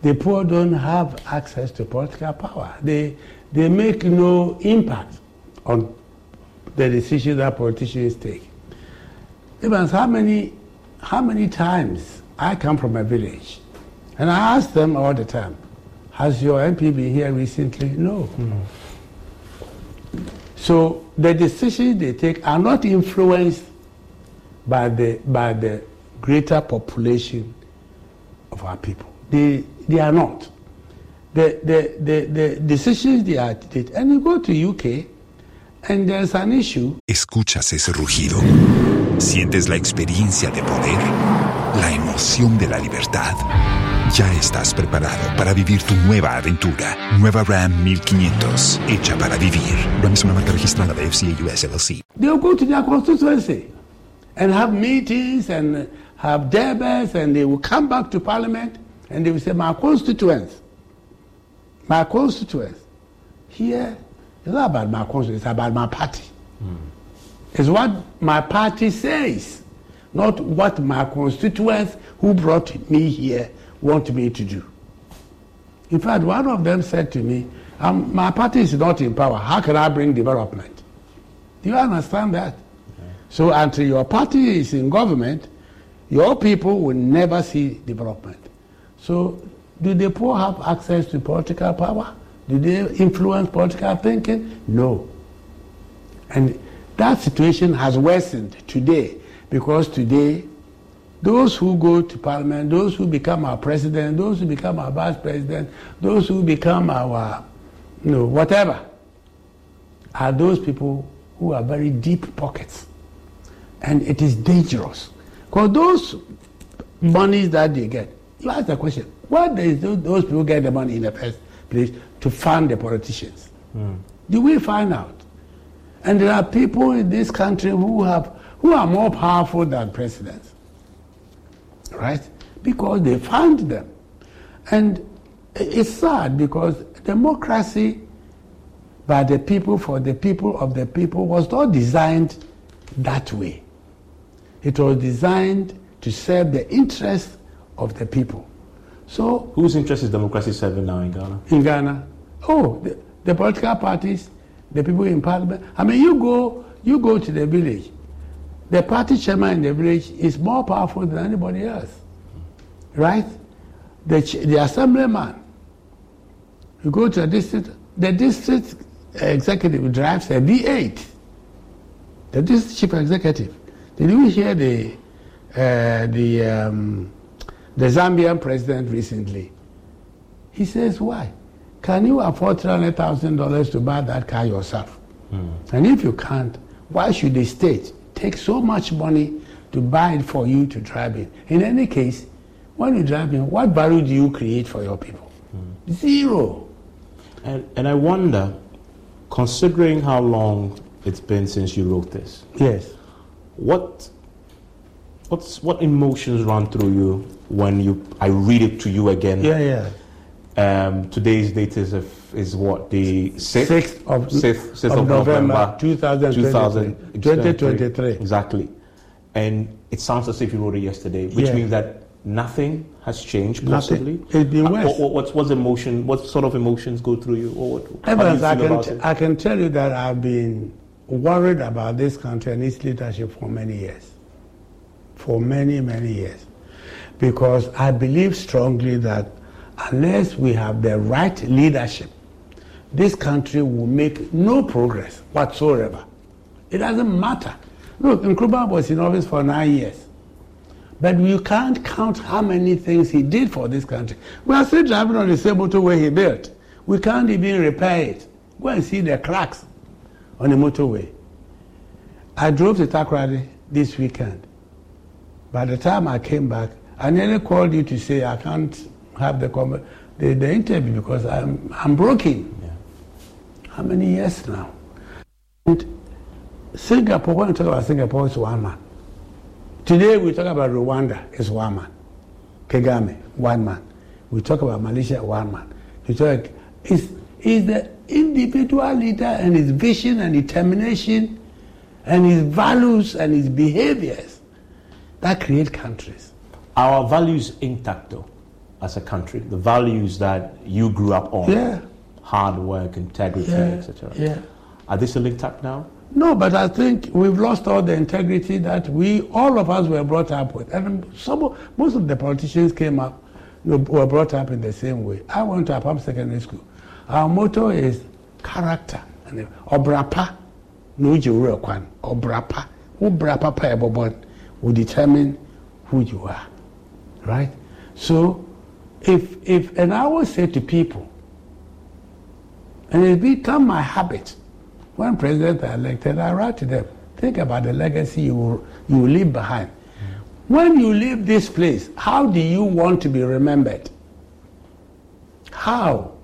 [SPEAKER 2] The poor don't have access to political power. They, they make no impact on the decisions that politicians take. Evans, how many, how many times I come from a village and I ask them all the time, has your MP been here recently? No. Mm. So the decisions they take are not influenced by the, by the greater population of our people. They, they are not. The, the, the, the decisions they are taking, and you go to UK, and there's an issue.
[SPEAKER 24] Escuchas ese rugido. Sientes la experiencia de poder, la emoción de la libertad. Ya estás preparado para vivir tu nueva aventura. Nueva Ram 1500, hecha para vivir. Ram es una marca registrada de FCA US LLC.
[SPEAKER 2] They'll go to their constituency and have meetings and have debates, and they will come back to parliament and they will say, My constituents, my constituents. Here, it's not about my constituents, it's about my party. Mm. It's what my party says, not what my constituents who brought me here want me to do. In fact, one of them said to me, um, My party is not in power. How can I bring development? Do you understand that? So, until your party is in government, your people will never see development. So, do the poor have access to political power? Do they influence political thinking? No. And that situation has worsened today because today those who go to parliament, those who become our president, those who become our vice president, those who become our, you know, whatever, are those people who are very deep pockets. And it is dangerous. Because those monies that they get, you ask the question, why do those people get the money in the first place to fund the politicians? Mm. Do we find out? And there are people in this country who have who are more powerful than presidents right? Because they fund them. And it's sad because democracy by the people, for the people, of the people was not designed that way. It was designed to serve the interests of the people. So,
[SPEAKER 1] whose interest is democracy serving now in Ghana?
[SPEAKER 2] In Ghana, oh, the, the political parties, the people in parliament. I mean, you go, you go to the village the party chairman in the village is more powerful than anybody else. Right? The, the assemblyman, you go to a district, the district executive drives a V8. The district chief executive. Did you hear the, uh, the, um, the Zambian president recently? He says, why? Can you afford $300,000 to buy that car yourself? Mm. And if you can't, why should the state take so much money to buy it for you to drive in. In any case, when you drive in, what value do you create for your people? Mm. Zero.
[SPEAKER 1] And, and I wonder, considering how long it's been since you wrote this,
[SPEAKER 2] yes,
[SPEAKER 1] what What's what emotions run through you when you I read it to you again?
[SPEAKER 2] Yeah, yeah.
[SPEAKER 1] Um, today's date is a, is what the sixth,
[SPEAKER 2] of,
[SPEAKER 1] sixth, sixth
[SPEAKER 2] of
[SPEAKER 1] of,
[SPEAKER 2] November,
[SPEAKER 1] November,
[SPEAKER 2] 2023. 2023.
[SPEAKER 1] Exactly, and it sounds as if you wrote it yesterday, which
[SPEAKER 2] Yeah.
[SPEAKER 1] means that nothing has changed.
[SPEAKER 2] Nothing.
[SPEAKER 1] Possibly,
[SPEAKER 2] It's been worse.
[SPEAKER 1] What, what, what's what's emotion? What sort of emotions go through you? Or what, do you
[SPEAKER 2] Evans, I can,
[SPEAKER 1] about
[SPEAKER 2] t-
[SPEAKER 1] it?
[SPEAKER 2] I can tell you that I've been worried about this country and its leadership for many years. For many, many years. Because I believe strongly that unless we have the right leadership, this country will make no progress whatsoever. It doesn't matter. Look, Nkrumah was in office for nine years. But you can't count how many things he did for this country. We are still driving on the same motorway he built. We can't even repair it. Go and see the cracks on the motorway. I drove to Takoradi this weekend. By the time I came back, I nearly called you to say I can't have the, com- the, the interview because I'm, I'm broken. How many years now? And Singapore, when we talk about Singapore, it's one man. Today we talk about Rwanda, it's one man. Kagame, one man. We talk about Malaysia, one man. We talk, it's, it's the individual leader and his vision and determination and his values and his behaviors that create countries.
[SPEAKER 1] Our values intact though, as a country. The values that you grew up on.
[SPEAKER 2] Yeah.
[SPEAKER 1] Hard work, integrity,
[SPEAKER 2] Yeah,
[SPEAKER 1] etc.
[SPEAKER 2] yeah.
[SPEAKER 1] Are they still intact now?
[SPEAKER 2] No, but I think we've lost all the integrity that we, all of us, were brought up with. And some, most of the politicians came up, were brought up in the same way. I went to Apam Secondary School. Our motto is character. And Obrapa, no jiwure kwan. Obrapa, who brapa pa ebobon will determine who you are, right? So, if if and I always say to people, and it become my habit. When presidents are elected, I write to them, think about the legacy you will, you will leave behind. Mm. When you leave this place, how do you want to be remembered? How?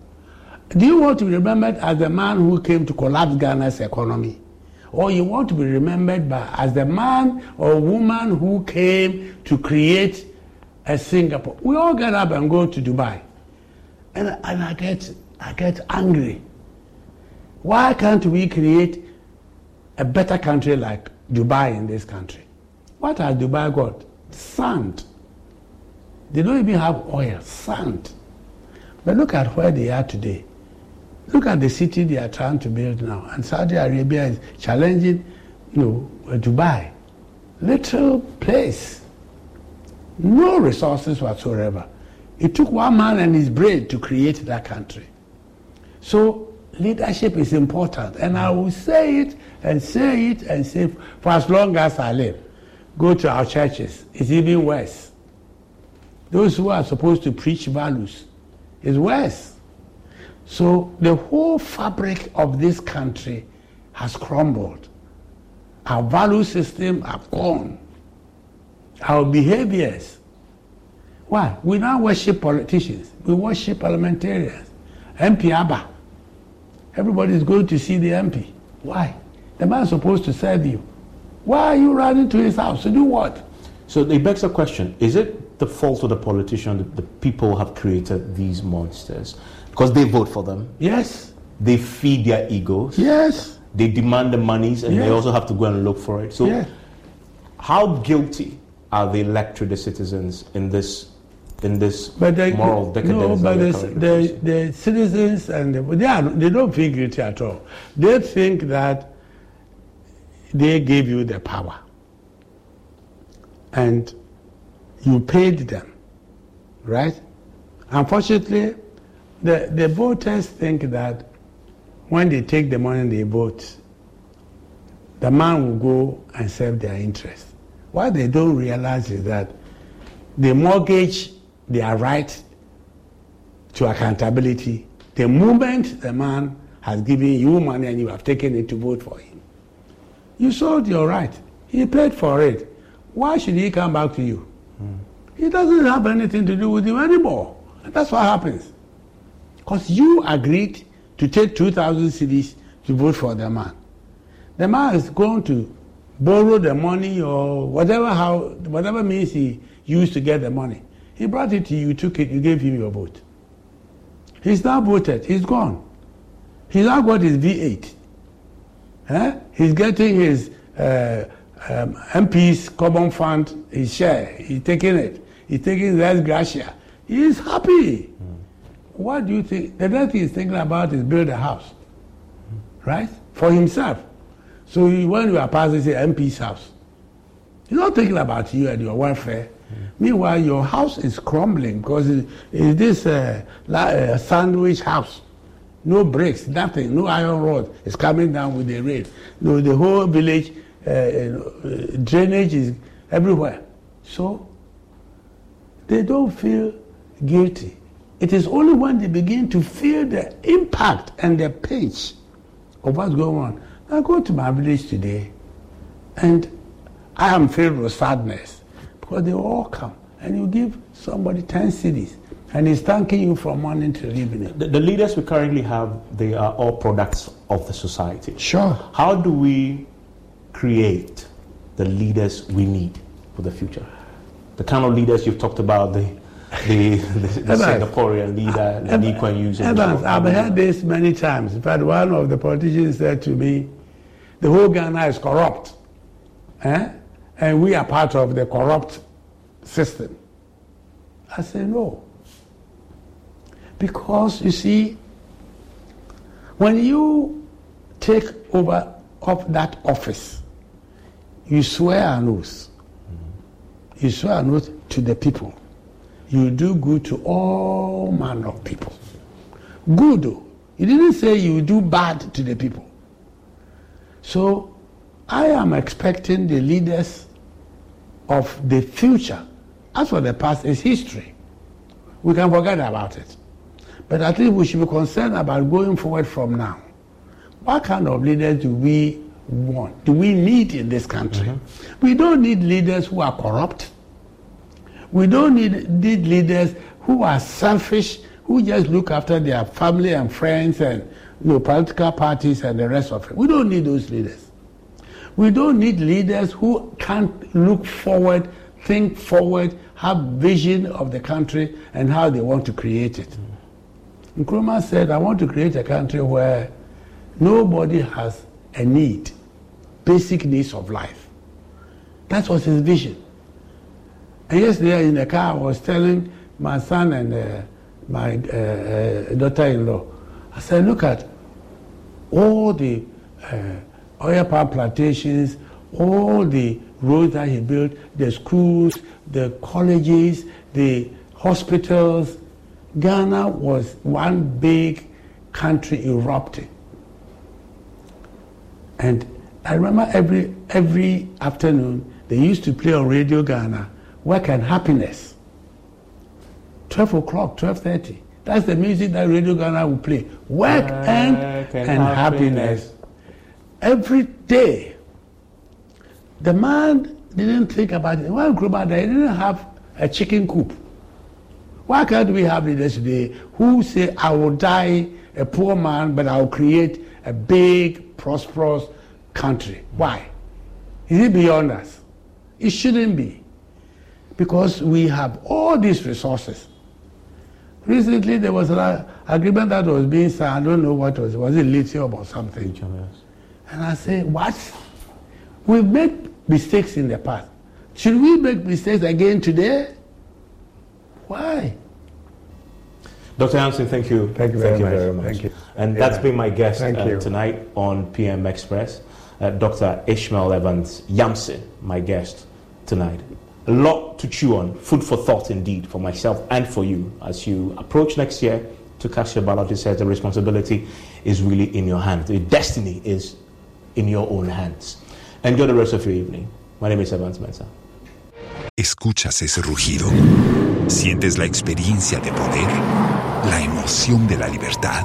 [SPEAKER 2] Do you want to be remembered as the man who came to collapse Ghana's economy? Or you want to be remembered by, as the man or woman who came to create a Singapore? We all get up and go to Dubai. And, and I, get, I get angry. Why can't we create a better country like Dubai in this country? What has Dubai got? Sand. They don't even have oil, sand. But look at where they are today. Look at the city they are trying to build now. And Saudi Arabia is challenging, you know, uh, Dubai. Little place. No resources whatsoever. It took one man and his brain to create that country. So leadership is important. And I will say it and say it and say it for as long as I live. Go to our churches. It's even worse. Those who are supposed to preach values it's worse. So the whole fabric of this country has crumbled. Our value system have gone. Our behaviors. Why? We now worship politicians. We worship parliamentarians. MP Abba. Everybody is going to see the MP. Why? The man is supposed to serve you. Why are you running to his house to do what?
[SPEAKER 1] So it begs the question: Is it the fault of the politician that the people have created these monsters because they vote for them?
[SPEAKER 2] Yes.
[SPEAKER 1] They feed their egos.
[SPEAKER 2] Yes.
[SPEAKER 1] They demand the monies, and they also have to go and look for it. So,
[SPEAKER 2] Yes.
[SPEAKER 1] how guilty are the electorate, the citizens, in this in this
[SPEAKER 2] But the,
[SPEAKER 1] moral decadence?
[SPEAKER 2] no, but the, the, the citizens and the, they, are, they don't feel guilty at all. They think that they gave you the power and you paid them, right? Unfortunately, the, the voters think that when they take the money and they vote, the man will go and serve their interest. What they don't realize is that they mortgage their right to accountability the moment the man has given you money and you have taken it to vote for him. You sold your right. He paid for it. Why should he come back to you? Hmm. He doesn't have anything to do with you anymore. That's what happens. Because you agreed to take 2,000 cedis to vote for the man. The man is going to borrow the money or whatever how whatever means he used to get the money. He brought it to you, you took it, you gave him your vote. He's now voted, he's gone. He's now got his V8. Eh? He's getting his uh, um, MP's common fund, his share. He's taking it. He's taking ex gratia. He's happy. What do you think? The next thing he's thinking about is build a house, right? For himself. So he, when you are passing, say MP's house. He's not thinking about you and your welfare. Meanwhile, your house is crumbling because it, it's this uh, la- uh, sandwich house. No bricks, nothing, no iron rod. It's coming down with the rain. No, the whole village uh, uh, drainage is everywhere. So they don't feel guilty. It is only when they begin to feel the impact and the pinch of what's going on. I go to my village today and I am filled with sadness because they all come and you give somebody 10 cedis and he's thanking you from morning till evening.
[SPEAKER 1] The, the leaders we currently have, they are all products of the society.
[SPEAKER 2] Sure.
[SPEAKER 1] How do we create the leaders we need for the future? The kind of leaders you've talked about, the the, the, the Singaporean leader, the Lee Kuan Yew.
[SPEAKER 2] Evans, I've heard this many times. In fact, one of the politicians said to me, the whole Ghana is corrupt. Eh? And we are part of the corrupt system. I say, no. Because, you see, when you take over of that office, you swear an oath. You swear an oath to the people. You do good to all manner of people. Good, though. You didn't say you do bad to the people. So I am expecting the leaders of the future. As for the past, is history. We can forget about it. But at least we should be concerned about going forward from now. What kind of leaders do we want? Do we need in this country? Mm-hmm. We don't need leaders who are corrupt. We don't need, need leaders who are selfish, who just look after their family and friends and you know, political parties and the rest of it. We don't need those leaders. We don't need leaders who can't look forward, think forward, have vision of the country and how they want to create it. Nkrumah said, I want to create a country where nobody has a need, basic needs of life. That was his vision. And yesterday in the car, I was telling my son and uh, my uh, uh, daughter-in-law, I said, look at all the uh, oil palm plantations, all the roads that he built, the schools, the colleges, the hospitals. Ghana was one big country erupting. And I remember every, every afternoon they used to play on Radio Ghana, Work and Happiness. 12 o'clock, 12.30. That's the music that Radio Ghana will play. Work, and,
[SPEAKER 1] and
[SPEAKER 2] and happiness. Every day. The man didn't think about it. When Nkrumah died, he didn't have a chicken coop. Why can't we have leaders today who say, I will die a poor man, but I will create a big, prosperous country? Why? Is it beyond us? It shouldn't be. Because we have all these resources. Recently, there was an agreement that was being signed. I don't know what was. Was it lithium or something? And I say, what? We've made mistakes in the past. Should we make mistakes again today? Why?
[SPEAKER 1] Dr. Yamson, thank you.
[SPEAKER 2] Thank you very much.
[SPEAKER 1] very much.
[SPEAKER 2] Thank you.
[SPEAKER 1] And
[SPEAKER 2] Yeah.
[SPEAKER 1] that's been my guest
[SPEAKER 2] Thank
[SPEAKER 1] uh,
[SPEAKER 2] you.
[SPEAKER 1] tonight on PM Express, uh, Dr. Ishmael Evans Yamson, my guest tonight. A lot to chew on, food for thought indeed for myself and for you as you approach next year to cast your ballot. It says the responsibility is really in your hands. The destiny is in your own hands. Enjoy the rest of your evening. My name is Evans Mensah.
[SPEAKER 24] ¿Escuchas ese rugido? ¿Sientes la experiencia de poder? ¿La emoción de la libertad?